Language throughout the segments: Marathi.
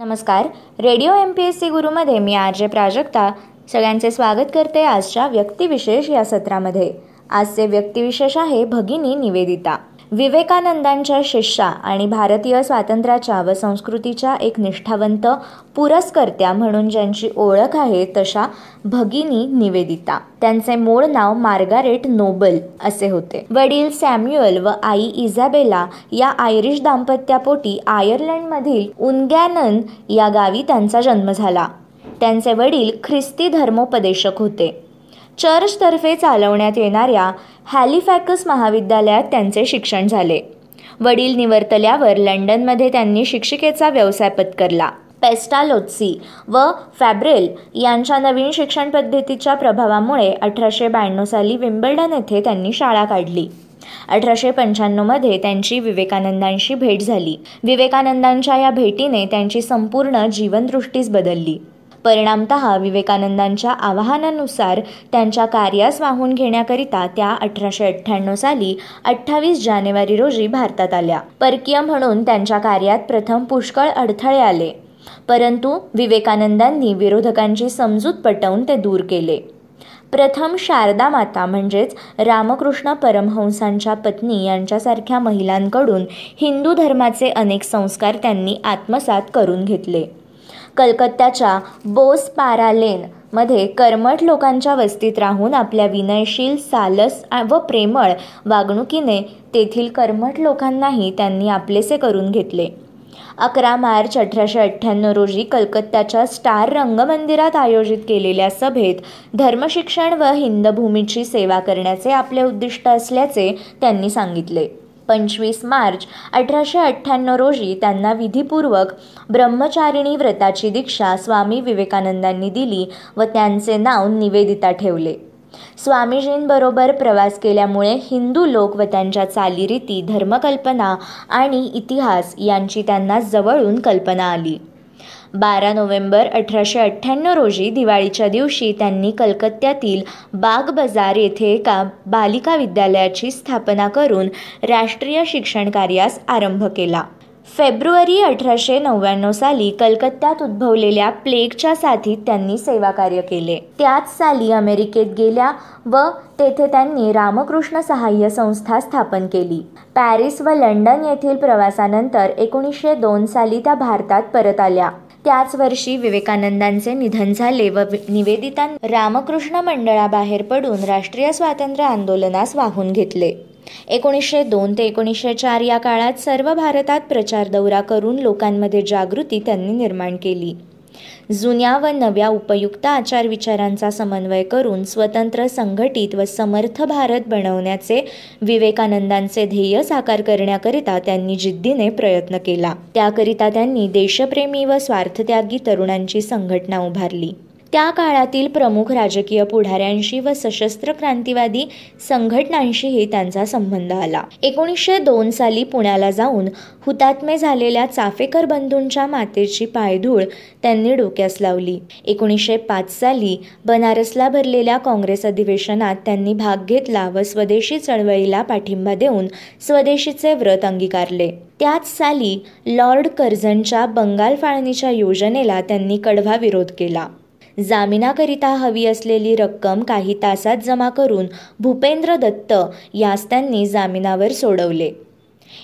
नमस्कार. Radio M P S C गुरुमध्ये मी आर जे प्राजक्ता सगळ्यांचे स्वागत करते आजच्या व्यक्तिविशेष या सत्रामध्ये. आजचे व्यक्तिविशेष आहे भगिनी निवेदिता. विवेकानंदांच्या शिष्या आणि भारतीय स्वातंत्र्याच्या व संस्कृतीच्या एक निष्ठावंत पुरस्कर्त्या म्हणून ज्यांची ओळख आहे तशा भगिनी निवेदिता. त्यांचे मूळ नाव मार्गारेट नोबल असे होते. वडील सॅम्युअल व आई इझाबेला या आयरिश दाम्पत्यापोटी आयर्लंडमधील उनगॅनन या गावी त्यांचा जन्म झाला. त्यांचे वडील ख्रिस्ती धर्मोपदेशक होते. चर्चतर्फे चालवण्यात येणाऱ्या हॅलिफॅकस महाविद्यालयात त्यांचे शिक्षण झाले. वडील निवर्तल्यावर लंडनमध्ये त्यांनी शिक्षिकेचा व्यवसाय पत्करला. पेस्टालोत्सी व फॅब्रेल यांच्या नवीन शिक्षण पद्धतीच्या प्रभावामुळे अठराशे ब्याण्णव साली विम्बल्डन येथे त्यांनी शाळा काढली. अठराशे पंच्याण्णवमध्ये त्यांची विवेकानंदांशी भेट झाली. विवेकानंदांच्या या भेटीने त्यांची संपूर्ण जीवनदृष्टीच बदलली. परिणामत विवेकानंदांच्या आवाहनानुसार त्यांच्या कार्यास वाहून घेण्याकरिता त्या अठराशे अठ्ठ्याण्णव साली अठ्ठावीस जानेवारी रोजी भारतात आल्या. परकीय म्हणून त्यांच्या कार्यात प्रथम पुष्कळ अडथळे आले. परंतु विवेकानंदांनी विरोधकांची समजूत पटवून ते दूर केले. प्रथम शारदा माता म्हणजेच रामकृष्ण परमहंसांच्या पत्नी यांच्यासारख्या महिलांकडून हिंदू धर्माचे अनेक संस्कार त्यांनी आत्मसात करून घेतले. कलकत्त्याच्या बोस पारालेन मध्ये कर्मठ लोकांच्या वस्तीत राहून आपल्या विनयशील सालस व प्रेमळ वागणुकीने तेथील कर्मठ लोकांनाही त्यांनी आपलेसे करून घेतले. अकरा मार्च अठराशे अठ्ठ्याण्णव रोजी कलकत्त्याच्या स्टार रंगमंदिरात आयोजित केलेल्या सभेत धर्मशिक्षण व हिंदभूमीची सेवा करण्याचे आपले उद्दिष्ट असल्याचे त्यांनी सांगितले. पंचवीस मार्च अठराशे अठ्ठ्याण्णव रोजी त्यांना विधीपूर्वक ब्रह्मचारिणी व्रताची दीक्षा स्वामी विवेकानंदांनी दिली व त्यांचे नाव निवेदिता ठेवले. स्वामीजींबरोबर प्रवास केल्यामुळे हिंदू लोक व त्यांच्या चालीरीती धर्मकल्पना आणि इतिहास यांची त्यांना जवळून कल्पना आली. बारा नोव्हेंबर अठराशे अठ्ठ्याण्णव रोजी दिवाळीच्या दिवशी त्यांनी कलकत्त्यातील बाग बाजार येथे एका बालिका विद्यालयाची स्थापना करून राष्ट्रीय शिक्षण कार्यास आरंभ केला. फेब्रुवारी अठराशे नव्याण्णव साली कलकत्त्यात उद्भवलेल्या प्लेगच्या साथीत त्यांनी सेवाकार्य केले. त्याच साली अमेरिकेत गेल्या व तेथे त्यांनी रामकृष्ण सहाय्य संस्था स्थापन केली. पॅरिस व लंडन येथील प्रवासानंतर एकोणीसशे दोन साली त्या भारतात परत आल्या. त्याच वर्षी विवेकानंदांचे निधन झाले व निवेदिता रामकृष्ण मंडळाबाहेर पडून राष्ट्रीय स्वातंत्र्य आंदोलनास वाहून घेतले. एकोणीसशे दोन ते एकोणीसशे चार या काळात सर्व भारतात प्रचार दौरा करून लोकांमध्ये जागृती त्यांनी निर्माण केली. जुन्या व नव्या उपयुक्त आचारविचारांचा समन्वय करून स्वतंत्र संघटित व समर्थ भारत बनवण्याचे विवेकानंदांचे ध्येय साकार करण्याकरिता त्यांनी जिद्दीने प्रयत्न केला. त्याकरिता त्यांनी देशप्रेमी व स्वार्थत्यागी तरुणांची संघटना उभारली. त्या काळातील प्रमुख राजकीय पुढाऱ्यांशी व सशस्त्र क्रांतिवादी संघटनांशीही त्यांचा संबंध आला. एकोणीसशे दोन साली पुण्याला जाऊन हुतात्मे झालेल्या चाफेकर बंधूंच्या मातेची पायधूळ त्यांनी डोक्यास लावली. एकोणीसशे पाच साली बनारसला भरलेल्या काँग्रेस अधिवेशनात त्यांनी भाग घेतला व स्वदेशी चळवळीला पाठिंबा देऊन स्वदेशीचे व्रत अंगीकारले. त्याच साली लॉर्ड कर्झनच्या बंगाल फाळणीच्या योजनेला त्यांनी कडवा विरोध केला. जामिनाकरिता हवी असलेली रक्कम काही तासात जमा करून भूपेंद्र दत्त यास त्यांनी जामिनावर सोडवले.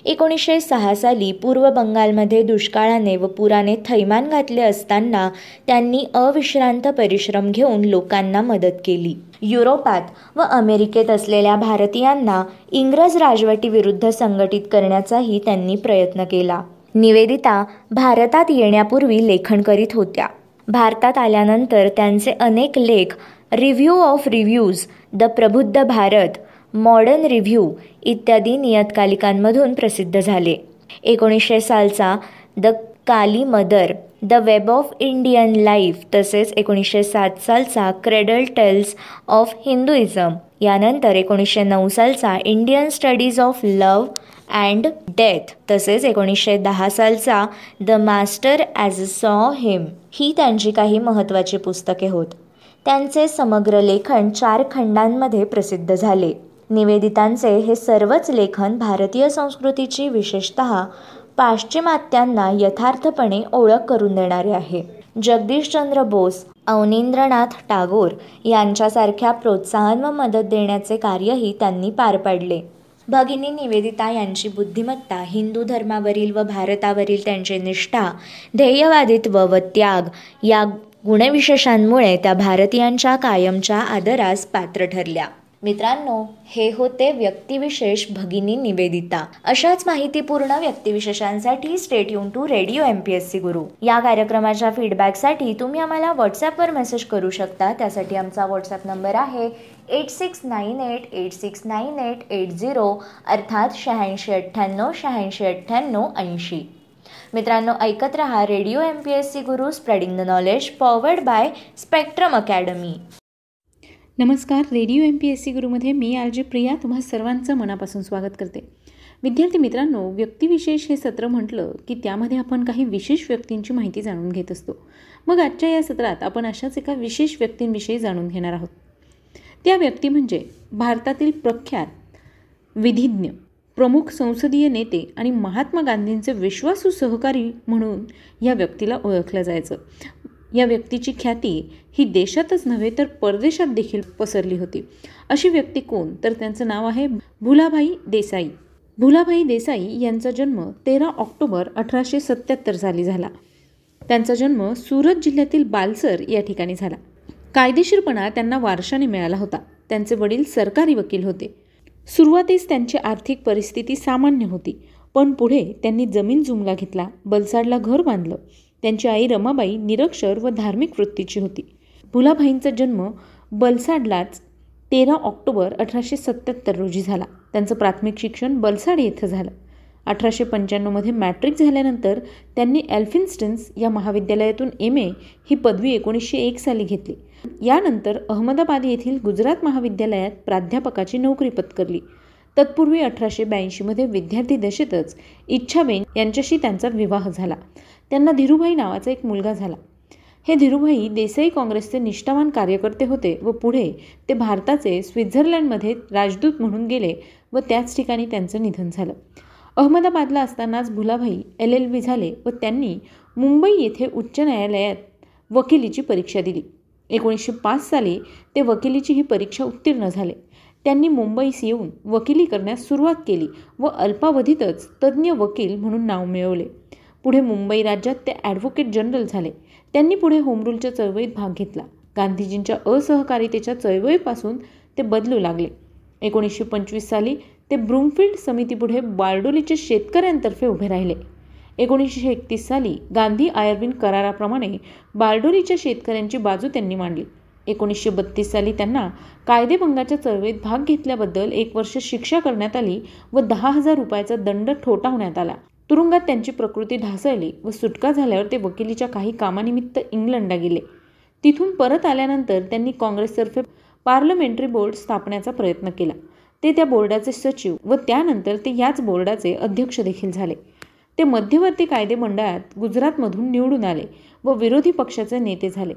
एकोणीसशे सहा साली पूर्व बंगालमध्ये दुष्काळाने व पुराने थैमान घातले असताना त्यांनी अविश्रांत परिश्रम घेऊन लोकांना मदत केली. युरोपात व अमेरिकेत असलेल्या भारतीयांना इंग्रज राजवटीविरुद्ध संघटित करण्याचाही त्यांनी प्रयत्न केला. निवेदिता भारतात येण्यापूर्वी लेखन करीत होत्या. भारतात आल्यानंतर त्यांचे अनेक लेख रिव्ह्यू ऑफ रिव्ह्यूज द प्रबुद्ध भारत मॉडर्न रिव्ह्यू इत्यादी नियतकालिकांमधून प्रसिद्ध झाले. एकोणीसशे सालचा the Kali mother the web of Indian life तसेच एकोणीसशे सात सालचा क्रेडल टेल्स ऑफ हिंदुइझम यानंतर एकोणीसशे नऊ सालचा Indian studies of love and death तसेच एकोणीसशे दहा सालचा the master as a saw him ही त्यांची काही महत्त्वाची पुस्तके होत. त्यांचे समग्र लेखन चार खंडांमध्ये प्रसिद्ध झाले. निवेदितांचे हे सर्वच लेखन भारतीय संस्कृतीची विशेषत पाश्चिमात्यांना यथार्थपणे ओळख करून देणारे आहे. जगदीशचंद्र बोस अवनींद्रनाथ टागोर यांच्यासारख्या प्रोत्साहन व मदत देण्याचे कार्यही त्यांनी पार पाडले. भगिनी निवेदिता यांची बुद्धिमत्ता हिंदू धर्मावरील व भारतावरील त्यांचे निष्ठा ध्येयवादित्व व त्याग या गुणविशेषांमुळे त्या भारतीयांच्या कायमच्या आदरास पात्र ठरल्या. मित्रांनो हे होते व्यक्तिविशेष भगिनी निवेदिता. अशाच माहितीपूर्ण व्यक्तिविशेषांसाठी stay युन to radio M P S C guru. या कार्यक्रमाच्या फीडबॅकसाठी तुम्ही आम्हाला व्हॉट्सॲपवर मेसेज करू शकता. त्यासाठी आमचा व्हॉट्सॲप नंबर आहे eight six nine eight eight six nine eight eight zero अर्थात शहाऐंशी अठ्ठ्याण्णव शहाऐंशी अठ्ठ्याण्णव ऐंशी. मित्रांनो ऐकत रहा radio M P S C guru spreading the knowledge powered by Spectrum Academy नमस्कार radio M P S C गुरुमध्ये मी आर जे प्रिया तुम्हा सर्वांचं मनापासून स्वागत करते. विद्यार्थी मित्रांनो व्यक्तिविशेष हे सत्र म्हटलं की त्यामध्ये आपण काही विशेष व्यक्तींची माहिती जाणून घेत असतो. मग आजच्या या सत्रात आपण अशाच एका विशेष व्यक्तींविषयी जाणून घेणार आहोत. त्या व्यक्ती म्हणजे भारतातील प्रख्यात विधिज्ञ प्रमुख संसदीय नेते आणि महात्मा गांधींचे विश्वासू सहकारी म्हणून या व्यक्तीला ओळखलं जायचं. या व्यक्तीची ख्याती ही देशातच नव्हे तर परदेशात देखील पसरली होती. अशी व्यक्ती कोण? तर त्यांचं नाव आहे भुलाभाई देसाई. भुलाभाई देसाई यांचा जन्म तेरा ऑक्टोबर अठराशे सत्याहत्तर साली झाला. त्यांचा जन्म सुरत जिल्ह्यातील बालसर या ठिकाणी झाला. कायदेशीरपणा त्यांना वारशाने मिळाला होता. त्यांचे वडील सरकारी वकील होते. सुरुवातीस त्यांची आर्थिक परिस्थिती सामान्य होती. पण पुढे त्यांनी जमीन जुमला घेतला बलसाडला घर बांधलं. त्यांची आई रमाबाई निरक्षर व धार्मिक वृत्तीची होती. भुलाभाईंचा जन्म बलसाडलाच तेरा ऑक्टोबर अठराशे सत्याहत्तर रोजी झाला. त्यांचं प्राथमिक शिक्षण बलसाड येथे झालं. अठराशे पंच्याण्णवमध्ये मॅट्रिक झाल्यानंतर त्यांनी एल्फिन्स्टन्स या महाविद्यालयातून एम ए ही पदवी एकोणीसशे एक साली घेतली. यानंतर अहमदाबाद येथील गुजरात महाविद्यालयात प्राध्यापकाची नोकरी पत्करली. तत्पूर्वी अठराशे ब्याऐंशीमध्ये विद्यार्थी दशेतच इच्छाबेन यांच्याशी त्यांचा विवाह झाला. त्यांना धीरूभाई नावाचा एक मुलगा झाला. हे धीरूभाई देसाई काँग्रेसचे निष्ठावान कार्यकर्ते होते व पुढे ते भारताचे स्वित्झर्लंडमध्ये राजदूत म्हणून गेले व त्याच ठिकाणी त्यांचं निधन झालं. अहमदाबादला असतानाच भुलाभाई एल एल बी झाले व त्यांनी मुंबई येथे उच्च न्यायालयात वकिलीची परीक्षा दिली. एकोणीसशे पाच साली ते वकिलीची ही परीक्षा उत्तीर्ण झाले. त्यांनी मुंबईस येऊन वकिली करण्यास सुरुवात केली व अल्पावधीतच तज्ज्ञ वकील म्हणून नाव मिळवले. पुढे मुंबई राज्यात ते ॲडव्होकेट जनरल झाले. त्यांनी पुढे होमरूलच्या चळवळीत भाग घेतला. गांधीजींच्या असहकारितेच्या चळवळीपासून ते बदलू लागले. एकोणीसशे पंचवीस साली ते ब्रूमफिल्ड समितीपुढे बारडोलीच्या शेतकऱ्यांतर्फे उभे राहिले. एकोणीसशे एकतीस साली गांधी आयर्विन कराराप्रमाणे बारडोलीच्या शेतकऱ्यांची बाजू त्यांनी मांडली. एकोणीसशे बत्तीस साली त्यांना कायदेभंगाच्या चळवळीत भाग घेतल्याबद्दल एक वर्ष शिक्षा करण्यात आली व दहा हजार रुपयाचा दंड ठोठावण्यात आला. तुरुंगात त्यांची प्रकृती ढासळली व सुटका झाल्यावर ते वकिलीच्या काही कामानिमित्त इंग्लंडला गेले. तिथून परत आल्यानंतर त्यांनी काँग्रेसतर्फे पार्लमेंटरी बोर्ड स्थापण्याचा प्रयत्न केला. ते त्या बोर्डाचे सचिव व त्यानंतर ते याच बोर्डाचे अध्यक्ष देखील झाले. ते मध्यवर्ती कायदे मंडळात गुजरातमधून निवडून आले व विरोधी पक्षाचे नेते झाले.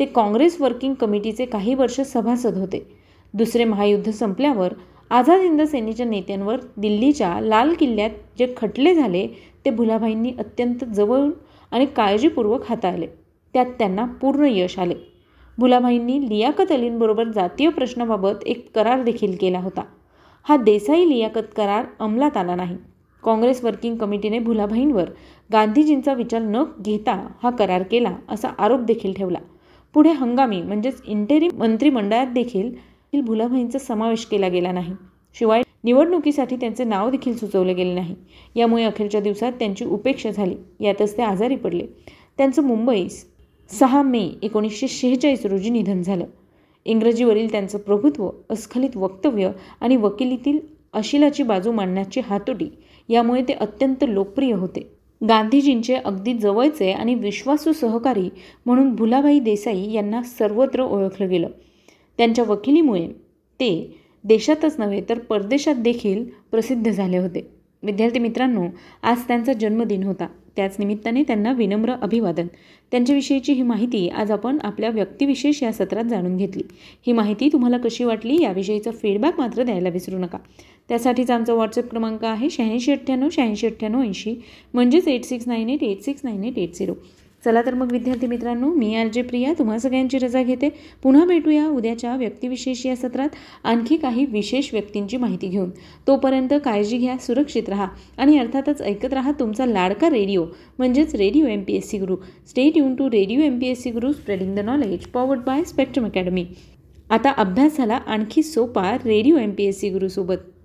ते काँग्रेस वर्किंग कमिटीचे काही वर्ष सभासद होते. दुसरे महायुद्ध संपल्यावर आझाद हिंद सेनेच्या नेत्यांवर दिल्लीच्या लाल किल्ल्यात जे खटले झाले ते भुलाभाईंनी अत्यंत जवळून आणि काळजीपूर्वक हाताळले. त्यात त्यांना पूर्ण यश आले. भुलाभाईंनी लियाकत अलींबरोबर जातीय प्रश्नाबाबत एक करार देखील केला होता. हा देसाई लियाकत करार अंमलात आला नाही. काँग्रेस वर्किंग कमिटीने भुलाभाईंवर गांधीजींचा विचार न घेता हा करार केला असा आरोप देखील ठेवला. पुढे हंगामी म्हणजेच इंटेरी मंत्रिमंडळात देखील भुलाभाईंचा समावेश केला गेला नाही. शिवाय निवडणुकीसाठी त्यांचे नाव देखील सुचवले गेले नाही. यामुळे अखेरच्या दिवसात त्यांची उपेक्षा झाली. यातच ते आजारी पडले. त्यांचं मुंबईस सहा मे एकोणीसशे शेहेचाळीस रोजी निधन झालं. इंग्रजीवरील त्यांचं प्रभुत्व अस्खलित वक्तव्य आणि वकिलीतील अशिलाची बाजू मांडण्याची हातोटी यामुळे ते अत्यंत लोकप्रिय होते. गांधीजींचे अगदी जवळचे आणि विश्वासू सहकारी म्हणून भुलाभाई देसाई यांना सर्वत्र ओळखलं गेलं. त्यांच्या वकिलीमुळे ते देशातच नव्हे तर परदेशात देखील प्रसिद्ध झाले होते. विद्यार्थी मित्रांनो आज त्यांचा जन्मदिन होता. त्याच निमित्ताने त्यांना विनम्र अभिवादन. त्यांच्याविषयीची ही माहिती आज आपण आपल्या व्यक्तिविशेष या सत्रात जाणून घेतली. ही माहिती तुम्हाला कशी वाटली याविषयीचा फीडबॅक मात्र द्यायला विसरू नका. त्यासाठीच आमचा व्हॉट्सअप क्रमांक आहे शहाऐंशी अठ्ठ्याण्णव शहाऐंशी अठ्ठ्याण्णव ऐंशी. म्हणजेच eight six nine eight eight six nine eight eight zero चला तर मग विद्यार्थी मित्रांनो मी आर जे प्रिया तुम्हा सगळ्यांची रजा घेते. पुन्हा भेटूया उद्याच्या व्यक्तिविशेष या सत्रात. आणखी काही विशेष व्यक्तींची माहिती घेऊन. तोपर्यंत काळजी घ्या सुरक्षित राहा आणि अर्थातच ऐकत राहा तुमचा लाडका रेडिओ म्हणजेच radio M P S C guru. Stay युन to radio M P S C guru spreading the knowledge powered by Spectrum Academy आता अभ्यास झाला आणखी सोपा radio M P S C गुरुसोबत.